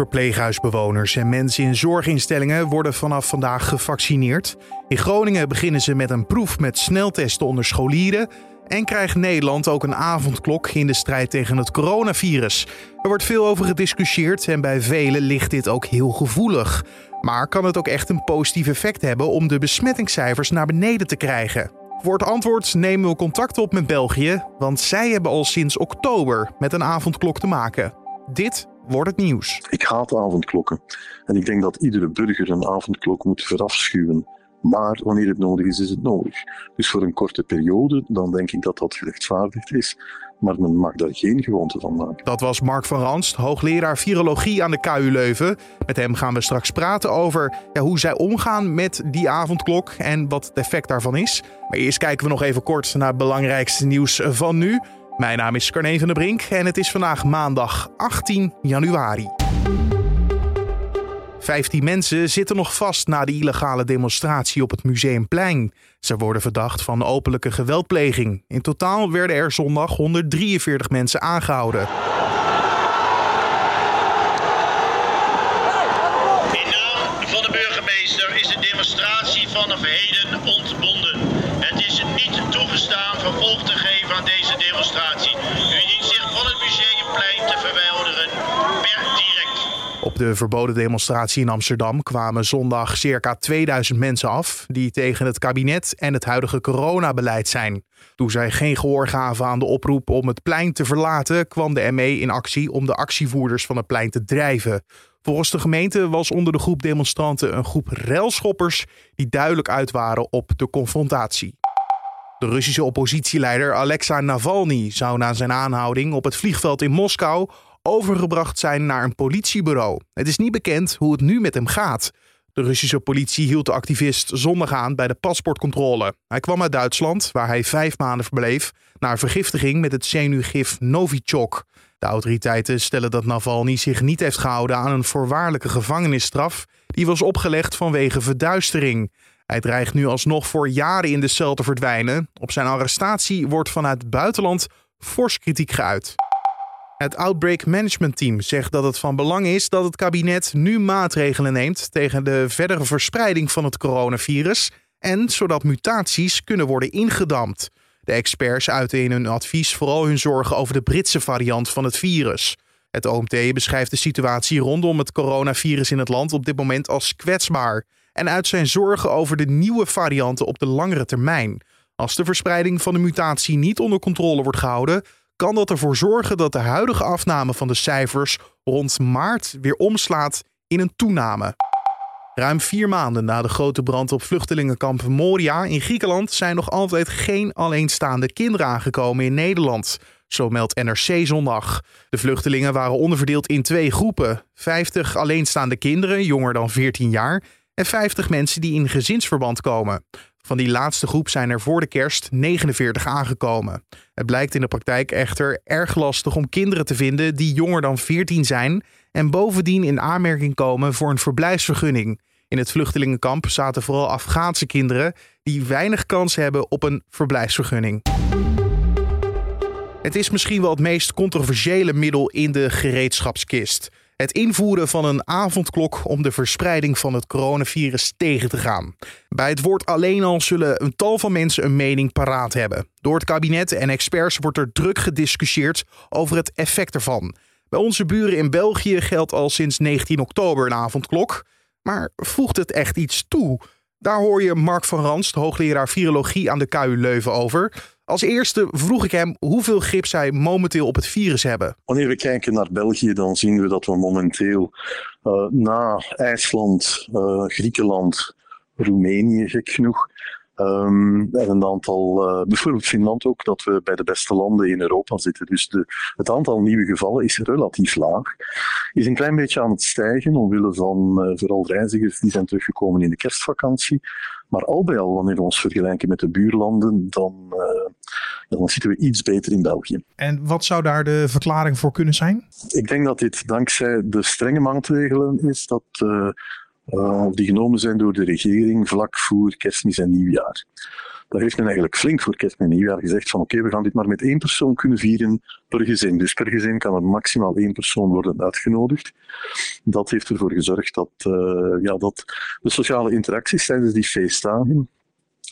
Verpleeghuisbewoners en mensen in zorginstellingen worden vanaf vandaag gevaccineerd. In Groningen beginnen ze met een proef met sneltesten onder scholieren. En krijgt Nederland ook een avondklok in de strijd tegen het coronavirus. Er wordt veel over gediscussieerd en bij velen ligt dit ook heel gevoelig. Maar kan het ook echt een positief effect hebben om de besmettingscijfers naar beneden te krijgen? Voor het antwoord nemen we contact op met België, want zij hebben al sinds oktober met een avondklok te maken. Dit wordt het nieuws. Ik haat avondklokken. En ik denk dat iedere burger een avondklok moet verafschuwen. Maar wanneer het nodig is, is het nodig. Dus voor een korte periode, dan denk ik dat dat gerechtvaardigd is. Maar men mag daar geen gewoonte van maken. Dat was Mark van Ranst, hoogleraar virologie aan de KU Leuven. Met hem gaan we straks praten over ja, hoe zij omgaan met die avondklok en wat het effect daarvan is. Maar eerst kijken we nog even kort naar het belangrijkste nieuws van nu. Mijn naam is Carne van der Brink en het is vandaag maandag 18 januari. 15 mensen zitten nog vast na de illegale demonstratie op het Museumplein. Ze worden verdacht van openlijke geweldpleging. In totaal werden er zondag 143 mensen aangehouden. In naam van de burgemeester is de demonstratie vanaf heden ontbonden. Het is niet toegestaan vervolg te geven aan deze demonstratie. U dient zich van het Museumplein te verwijderen per direct. Op de verboden demonstratie in Amsterdam kwamen zondag circa 2000 mensen af die tegen het kabinet en het huidige coronabeleid zijn. Toen zij geen gehoor gaven aan de oproep om het plein te verlaten, kwam de ME in actie om de actievoerders van het plein te drijven. Volgens de gemeente was onder de groep demonstranten een groep railschoppers die duidelijk uit waren op de confrontatie. De Russische oppositieleider Alexei Navalny zou na zijn aanhouding op het vliegveld in Moskou overgebracht zijn naar een politiebureau. Het is niet bekend hoe het nu met hem gaat. De Russische politie hield de activist zondag aan bij de paspoortcontrole. Hij kwam uit Duitsland, waar hij vijf maanden verbleef, naar vergiftiging met het zenuwgif Novichok. De autoriteiten stellen dat Navalny zich niet heeft gehouden aan een voorwaardelijke gevangenisstraf die was opgelegd vanwege verduistering. Hij dreigt nu alsnog voor jaren in de cel te verdwijnen. Op zijn arrestatie wordt vanuit het buitenland fors kritiek geuit. Het Outbreak Management Team zegt dat het van belang is dat het kabinet nu maatregelen neemt tegen de verdere verspreiding van het coronavirus en zodat mutaties kunnen worden ingedampt. De experts uiten in hun advies vooral hun zorgen over de Britse variant van het virus. Het OMT beschrijft de situatie rondom het coronavirus in het land op dit moment als kwetsbaar en uit zijn zorgen over de nieuwe varianten op de langere termijn. Als de verspreiding van de mutatie niet onder controle wordt gehouden, kan dat ervoor zorgen dat de huidige afname van de cijfers rond maart weer omslaat in een toename. Ruim vier maanden na de grote brand op vluchtelingenkamp Moria in Griekenland zijn nog altijd geen alleenstaande kinderen aangekomen in Nederland. Zo meldt NRC zondag. De vluchtelingen waren onderverdeeld in twee groepen: 50 alleenstaande kinderen, jonger dan 14 jaar, en 50 mensen die in gezinsverband komen. Van die laatste groep zijn er voor de kerst 49 aangekomen. Het blijkt in de praktijk echter erg lastig om kinderen te vinden die jonger dan 14 zijn en bovendien in aanmerking komen voor een verblijfsvergunning. In het vluchtelingenkamp zaten vooral Afghaanse kinderen die weinig kans hebben op een verblijfsvergunning. Het is misschien wel het meest controversiële middel in de gereedschapskist. Het invoeren van een avondklok om de verspreiding van het coronavirus tegen te gaan. Bij het woord alleen al zullen een tal van mensen een mening paraat hebben. Door het kabinet en experts wordt er druk gediscussieerd over het effect ervan. Bij onze buren in België geldt al sinds 19 oktober een avondklok. Maar voegt het echt iets toe? Daar hoor je Mark van Ranst, hoogleraar virologie aan de KU Leuven over. Als eerste vroeg ik hem hoeveel grip zij momenteel op het virus hebben. Wanneer we kijken naar België, dan zien we dat we momenteel uh, na IJsland, uh, Griekenland, Roemenië, gek genoeg, Um, en een aantal, uh, bijvoorbeeld Finland ook, dat we bij de beste landen in Europa zitten. Dus de, het aantal nieuwe gevallen is relatief laag. Is een klein beetje aan het stijgen, omwille van uh, vooral reizigers die zijn teruggekomen in de kerstvakantie. Maar al bij al, wanneer we ons vergelijken met de buurlanden, dan, uh, dan zitten we iets beter in België. En wat zou daar de verklaring voor kunnen zijn? Ik denk dat dit dankzij de strenge maatregelen is dat uh, die genomen zijn door de regering vlak voor kerstmis en nieuwjaar. daar heeft men eigenlijk flink voor kerst en nieuwjaar gezegd van oké, we gaan dit maar met één persoon kunnen vieren per gezin. Dus per gezin kan er maximaal één persoon worden uitgenodigd. Dat heeft ervoor gezorgd dat, uh, ja, dat de sociale interacties tijdens die feestdagen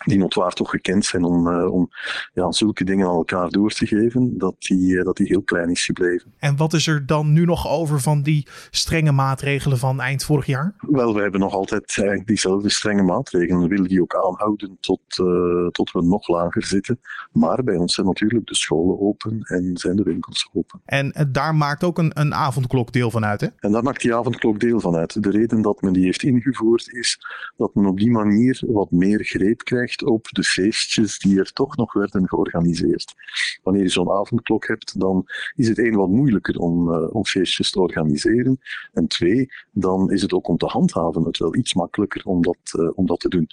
die notwaar toch gekend zijn om, uh, om ja, zulke dingen aan elkaar door te geven, dat die, uh, dat die heel klein is gebleven. En wat is er dan nu nog over van die strenge maatregelen van eind vorig jaar? Wel, we hebben nog altijd eigenlijk diezelfde strenge maatregelen. We willen die ook aanhouden tot, uh, tot we nog lager zitten. Maar bij ons zijn natuurlijk de scholen open en zijn de winkels open. En daar maakt ook een, een avondklok deel van uit, hè? En daar maakt die avondklok deel van uit. De reden dat men die heeft ingevoerd is dat men op die manier wat meer greep krijgt op de feestjes die er toch nog werden georganiseerd. Wanneer je zo'n avondklok hebt, dan is het één wat moeilijker om, uh, om feestjes te organiseren. En twee, dan is het ook om te handhaven het wel iets makkelijker om dat, uh, om dat te doen.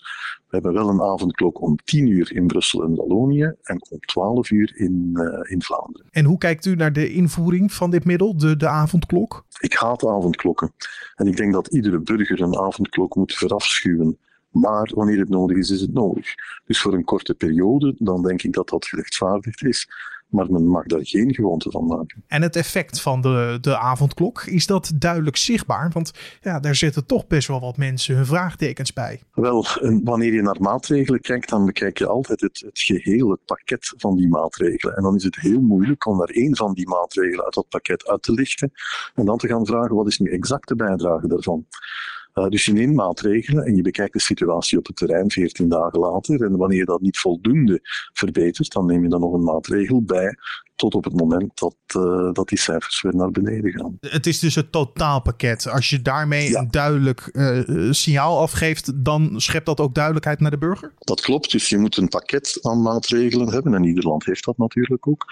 We hebben wel een avondklok om 10 uur in Brussel en Wallonië en om 12 uur in, uh, in Vlaanderen. En hoe kijkt u naar de invoering van dit middel, de, de avondklok? Ik haat avondklokken. En ik denk dat iedere burger een avondklok moet verafschuwen. Maar wanneer het nodig is, is het nodig. Dus voor een korte periode, dan denk ik dat dat gerechtvaardigd is. Maar men mag daar geen gewoonte van maken. En het effect van de, de avondklok, is dat duidelijk zichtbaar? Want ja, daar zitten toch best wel wat mensen hun vraagtekens bij. Wel, wanneer je naar maatregelen kijkt, dan bekijk je altijd het, het geheel, het pakket van die maatregelen. En dan is het heel moeilijk om daar één van die maatregelen uit dat pakket uit te lichten. En dan te gaan vragen, wat is nu exact de bijdrage daarvan? Uh, dus je neemt maatregelen en je bekijkt de situatie op het terrein 14 dagen later. En wanneer dat niet voldoende verbetert, dan neem je dan nog een maatregel bij tot op het moment dat, uh, dat die cijfers weer naar beneden gaan. Het is dus het totaalpakket. Als je daarmee ja. een duidelijk uh, signaal afgeeft, dan schept dat ook duidelijkheid naar de burger? Dat klopt. Dus je moet een pakket aan maatregelen hebben. En ieder land heeft dat natuurlijk ook.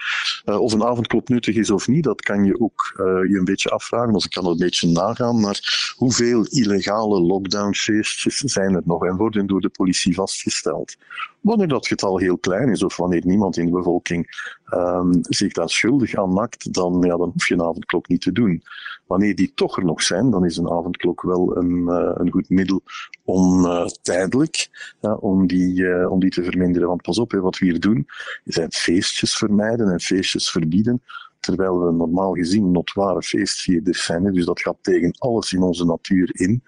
Uh, of een avondklok nuttig is of niet, dat kan je ook je een beetje afvragen. Dus ik kan het een beetje nagaan. Maar hoeveel illegale lockdownfeestjes zijn er nog en worden door de politie vastgesteld? Wanneer dat getal heel klein is of wanneer niemand in de bevolking um, zich daar schuldig aan maakt, dan, ja, dan hoef je een avondklok niet te doen. Wanneer die toch er nog zijn, dan is een avondklok wel een, uh, een goed middel om uh, tijdelijk ja, om, die, uh, om die te verminderen. Want pas op, hè, wat we hier doen, zijn feestjes vermijden en feestjes verbieden terwijl we normaal gezien notware feestvierders zijn. Dus dat gaat tegen alles in onze natuur in.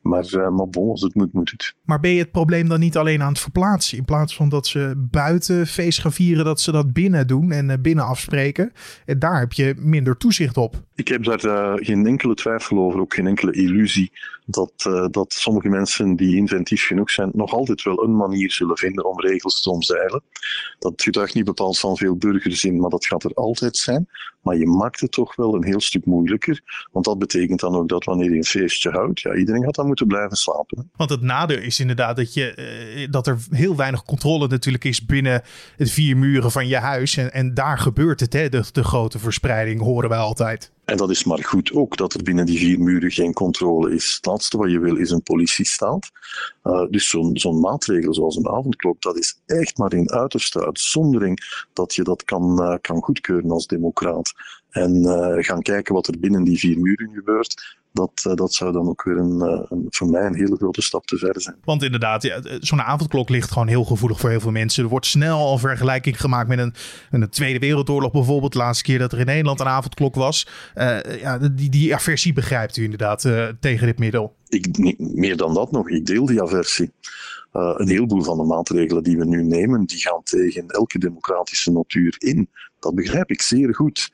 Maar, uh, maar bon, als het moet, moet het. Maar ben je het probleem dan niet alleen aan het verplaatsen? In plaats van dat ze buiten feest gaan vieren, dat ze dat binnen doen en uh, binnen afspreken. En daar heb je minder toezicht op. Ik heb daar uh, geen enkele twijfel over, ook geen enkele illusie. Dat, dat sommige mensen die inventief genoeg zijn, nog altijd wel een manier zullen vinden om regels te omzeilen. Dat getuigt niet bepaald van veel burgers in, maar dat gaat er altijd zijn. Maar je maakt het toch wel een heel stuk moeilijker. Want dat betekent dan ook dat wanneer je een feestje houdt, ja, iedereen gaat dan moeten blijven slapen. Want het nadeel is inderdaad dat, je, uh, dat er heel weinig controle natuurlijk is binnen het vier muren van je huis. En, en daar gebeurt het, hè, de, de grote verspreiding, horen wij altijd. En dat is maar goed ook, dat er binnen die vier muren geen controle is. Het laatste wat je wil is een politiestaat. Uh, dus zo'n maatregel zoals een avondklok, dat is echt maar in uiterste uitzondering dat je dat kan, uh, kan goedkeuren als democraat. En uh, gaan kijken wat er binnen die vier muren gebeurt dat, dat zou dan ook weer een, voor mij een hele grote stap te ver zijn. Want inderdaad, ja, zo'n avondklok ligt gewoon heel gevoelig voor heel veel mensen. Er wordt snel al vergelijking gemaakt met een, een Tweede Wereldoorlog bijvoorbeeld. De laatste keer dat er in Nederland een avondklok was. Uh, ja, die, die aversie begrijpt u inderdaad tegen dit middel. Ik, meer dan dat nog, ik deel die aversie. Uh, een heleboel van de maatregelen die we nu nemen, die gaan tegen elke democratische natuur in. Dat begrijp ik zeer goed.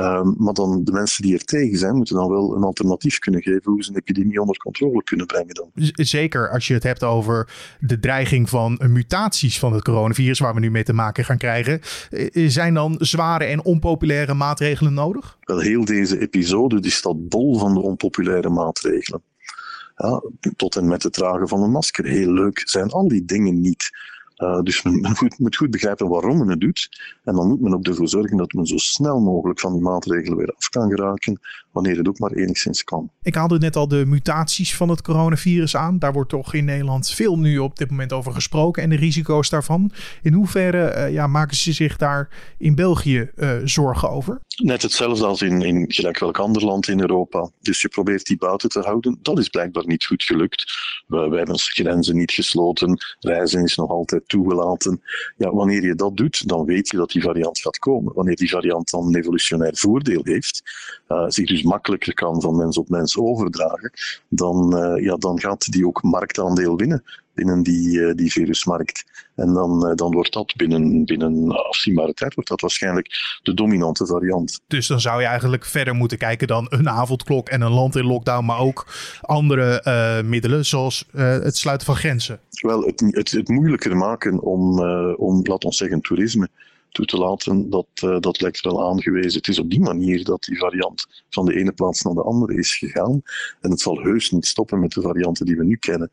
Um, maar dan de mensen die er tegen zijn, moeten dan wel een alternatief kunnen geven hoe ze een epidemie onder controle kunnen brengen dan. Zeker als je het hebt over de dreiging van mutaties van het coronavirus, waar we nu mee te maken gaan krijgen. Zijn dan zware en onpopulaire maatregelen nodig? Wel, heel deze episode die staat bol van de onpopulaire maatregelen. Ja, tot en met het dragen van een masker. Heel leuk zijn al die dingen niet. Uh, dus men moet, moet, goed begrijpen waarom men het doet. En dan moet men ook ervoor zorgen dat men zo snel mogelijk van die maatregelen weer af kan geraken, wanneer het ook maar enigszins kan. Ik haalde net al de mutaties van het coronavirus aan. Daar wordt toch in Nederland veel nu op dit moment over gesproken en de risico's daarvan. In hoeverre uh, ja, maken ze zich daar in België uh, zorgen over? Net hetzelfde als in, in gelijk welk ander land in Europa. Dus je probeert die buiten te houden. Dat is blijkbaar niet goed gelukt. We, we hebben onze grenzen niet gesloten. Reizen is nog altijd toegelaten. Ja, wanneer je dat doet, dan weet je dat die variant gaat komen. Wanneer die variant dan een evolutionair voordeel heeft, uh, zich dus makkelijker kan van mens op mens overdragen, dan, uh, ja, dan gaat die ook marktaandeel winnen binnen die, uh, die virusmarkt. En dan, dan wordt dat binnen, binnen afzienbare tijd wordt dat waarschijnlijk de dominante variant. Dus dan zou je eigenlijk verder moeten kijken dan een avondklok en een land in lockdown, maar ook andere uh, middelen, zoals uh, het sluiten van grenzen. Wel, het, het, het moeilijker maken om, uh, om, laat ons zeggen, toerisme toe te laten, dat, uh, dat lijkt wel aangewezen. Het is op die manier dat die variant van de ene plaats naar de andere is gegaan. En het zal heus niet stoppen met de varianten die we nu kennen.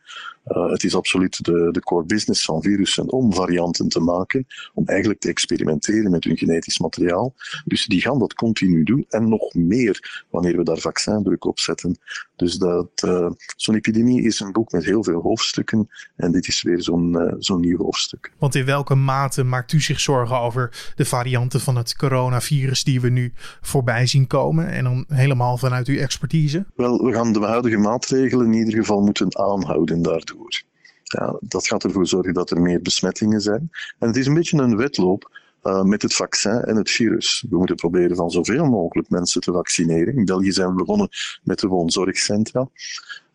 Uh, het is absoluut de, de core business van virussen om varianten te maken, om eigenlijk te experimenteren met hun genetisch materiaal. Dus die gaan dat continu doen en nog meer wanneer we daar vaccindruk op zetten. Dus dat, uh, zo'n epidemie is een boek met heel veel hoofdstukken en dit is weer zo'n uh, zo'n nieuw hoofdstuk. Want in welke mate maakt u zich zorgen over de varianten van het coronavirus die we nu voorbij zien komen en dan helemaal vanuit uw expertise? Wel, we gaan de huidige maatregelen in ieder geval moeten aanhouden daardoor. Ja, dat gaat ervoor zorgen dat er meer besmettingen zijn. En het is een beetje een wedloop uh, met het vaccin en het virus. We moeten proberen van zoveel mogelijk mensen te vaccineren. In België zijn we begonnen met de woonzorgcentra,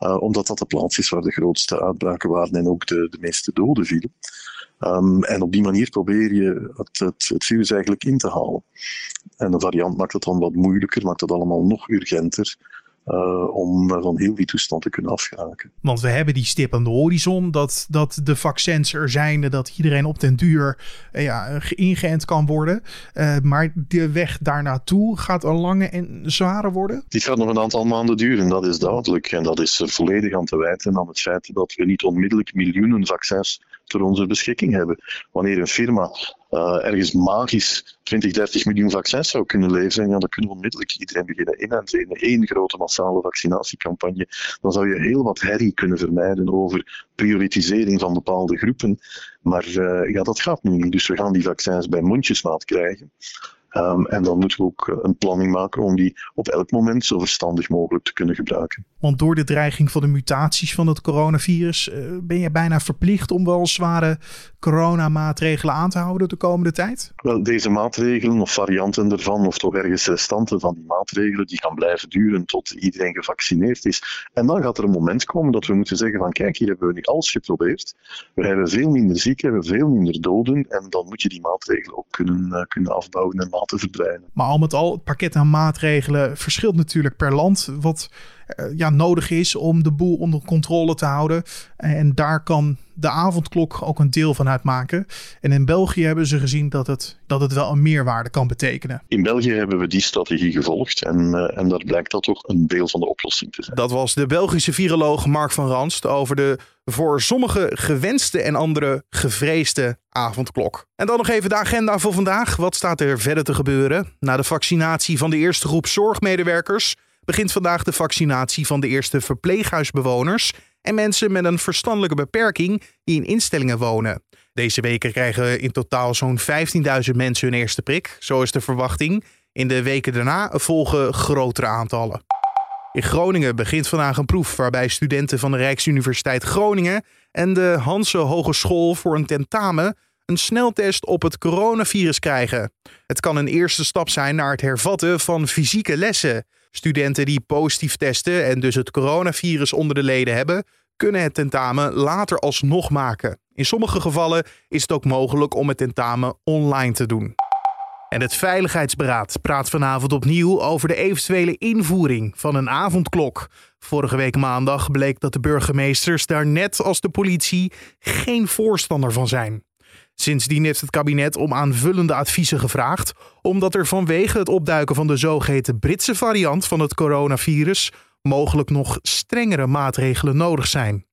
uh, omdat dat de plaats is waar de grootste uitbraken waren en ook de, de meeste doden vielen. Um, en op die manier probeer je het, het, virus eigenlijk in te halen. En een variant maakt het dan wat moeilijker, maakt het allemaal nog urgenter. Uh, om van heel die toestand te kunnen afgeraken. Want we hebben die stip aan de horizon dat, dat de vaccins er zijn, dat iedereen op den duur uh, ja, ingeënt kan worden. Uh, maar de weg daar naartoe gaat een lange en zware worden? Die gaat nog een aantal maanden duren, dat is duidelijk. En dat is volledig aan te wijten aan het feit dat we niet onmiddellijk miljoenen vaccins ter onze beschikking hebben. Wanneer een firma ergens magisch 20, 30 miljoen vaccins zou kunnen leveren, ja, dan kunnen we onmiddellijk iedereen beginnen inenten in één grote massale vaccinatiecampagne. Dan zou je heel wat herrie kunnen vermijden over prioritisering van bepaalde groepen. Maar uh, ja, dat gaat nu niet. Dus we gaan die vaccins bij mondjesmaat krijgen. Um, en dan moeten we ook een planning maken om die op elk moment zo verstandig mogelijk te kunnen gebruiken. Want door de dreiging van de mutaties van het coronavirus uh, ben je bijna verplicht om wel zware coronamaatregelen aan te houden de komende tijd? Wel, deze maatregelen of varianten ervan, of toch ergens restanten van die maatregelen, die gaan blijven duren tot iedereen gevaccineerd is. En dan gaat er een moment komen dat we moeten zeggen van kijk, hier hebben we nu alles geprobeerd. We hebben veel minder zieken, we hebben veel minder doden en dan moet je die maatregelen ook kunnen, uh, kunnen afbouwen en laten verdwijnen. Maar al met al, het pakket aan maatregelen verschilt natuurlijk per land wat ja, nodig is om de boel onder controle te houden. En daar kan de avondklok ook een deel van uitmaken. En in België hebben ze gezien dat het, dat het wel een meerwaarde kan betekenen. In België hebben we die strategie gevolgd en, uh, en daar blijkt dat toch een deel van de oplossing te zijn. Dat was de Belgische viroloog Mark van Ranst over de voor sommigen gewenste en andere gevreesde avondklok. En dan nog even de agenda voor vandaag. Wat staat er verder te gebeuren? Na de vaccinatie van de eerste groep zorgmedewerkers begint vandaag de vaccinatie van de eerste verpleeghuisbewoners en mensen met een verstandelijke beperking die in instellingen wonen. Deze weken krijgen in totaal zo'n 15.000 mensen hun eerste prik, zo is de verwachting. In de weken daarna volgen grotere aantallen. In Groningen begint vandaag een proef waarbij studenten van de Rijksuniversiteit Groningen en de Hanse Hogeschool voor een tentamen een sneltest op het coronavirus krijgen. Het kan een eerste stap zijn naar het hervatten van fysieke lessen. Studenten die positief testen en dus het coronavirus onder de leden hebben, kunnen het tentamen later alsnog maken. In sommige gevallen is het ook mogelijk om het tentamen online te doen. En het Veiligheidsberaad praat vanavond opnieuw over de eventuele invoering van een avondklok. Vorige week maandag bleek dat de burgemeesters daar net als de politie geen voorstander van zijn. Sindsdien heeft het kabinet om aanvullende adviezen gevraagd, omdat er vanwege het opduiken van de zogeheten Britse variant van het coronavirus mogelijk nog strengere maatregelen nodig zijn.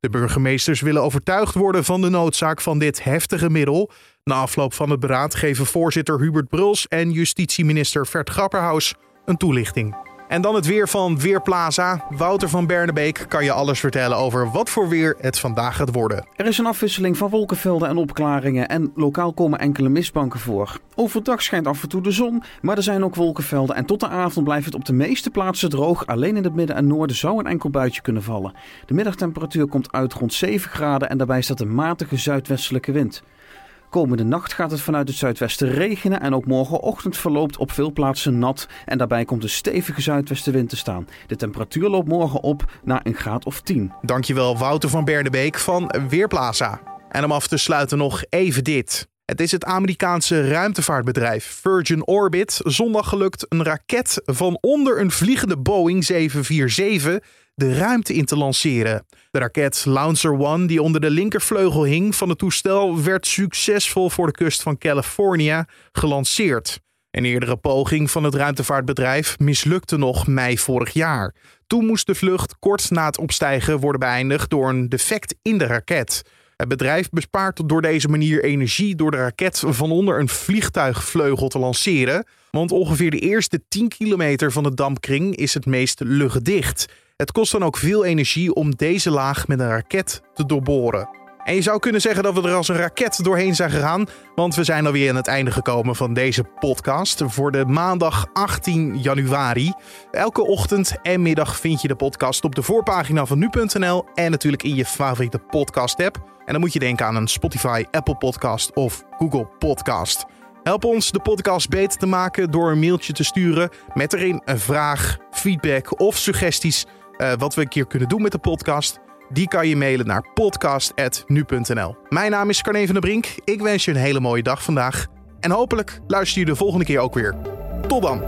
De burgemeesters willen overtuigd worden van de noodzaak van dit heftige middel. Na afloop van het beraad geven voorzitter Hubert Bruls en justitieminister Vert Grapperhaus een toelichting. En dan het weer van Weerplaza. Wouter van Bernebeek kan je alles vertellen over wat voor weer het vandaag gaat worden. Er is een afwisseling van wolkenvelden en opklaringen en lokaal komen enkele mistbanken voor. Overdag schijnt af en toe de zon, maar er zijn ook wolkenvelden en tot de avond blijft het op de meeste plaatsen droog. Alleen in het midden en noorden zou een enkel buitje kunnen vallen. De middagtemperatuur komt uit rond 7 graden en daarbij staat een matige zuidwestelijke wind. Komende nacht gaat het vanuit het zuidwesten regenen en ook morgenochtend verloopt op veel plaatsen nat en daarbij komt een stevige zuidwestenwind te staan. De temperatuur loopt morgen op naar een graad of 10. Dankjewel Wouter van Bernebeek van Weerplaza. En om af te sluiten nog even dit. Het is het Amerikaanse ruimtevaartbedrijf Virgin Orbit zondag gelukt een raket van onder een vliegende Boeing 747 de ruimte in te lanceren. De raket Launcher One, die onder de linkervleugel hing van het toestel, werd succesvol voor de kust van Californië gelanceerd. Een eerdere poging van het ruimtevaartbedrijf mislukte nog mei vorig jaar. Toen moest de vlucht kort na het opstijgen worden beëindigd door een defect in de raket. Het bedrijf bespaart door deze manier energie door de raket van onder een vliegtuigvleugel te lanceren. Want ongeveer de eerste 10 kilometer van de dampkring is het meest luchtdicht. Het kost dan ook veel energie om deze laag met een raket te doorboren. En je zou kunnen zeggen dat we er als een raket doorheen zijn gegaan, want we zijn alweer aan het einde gekomen van deze podcast voor de maandag 18 januari. Elke ochtend en middag vind je de podcast op de voorpagina van nu.nl en natuurlijk in je favoriete podcast-app. En dan moet je denken aan een Spotify, Apple Podcast of Google Podcast. Help ons de podcast beter te maken door een mailtje te sturen met erin een vraag, feedback of suggesties uh, wat we een keer kunnen doen met de podcast. Die kan je mailen naar podcast.nu.nl. Mijn naam is Carne van der Brink. Ik wens je een hele mooie dag vandaag. En hopelijk luister je de volgende keer ook weer. Tot dan!